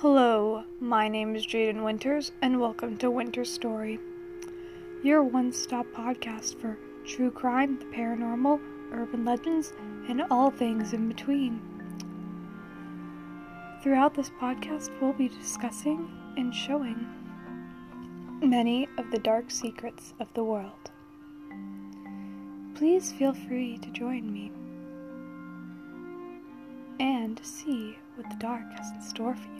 Hello, my name is Jaden Winters, and welcome to Winters Story, your one stop podcast for true crime, the paranormal, urban legends, and all things in between. Throughout this podcast, we'll be discussing and showing many of the dark secrets of the world. Please feel free to join me and see what the dark has in store for you.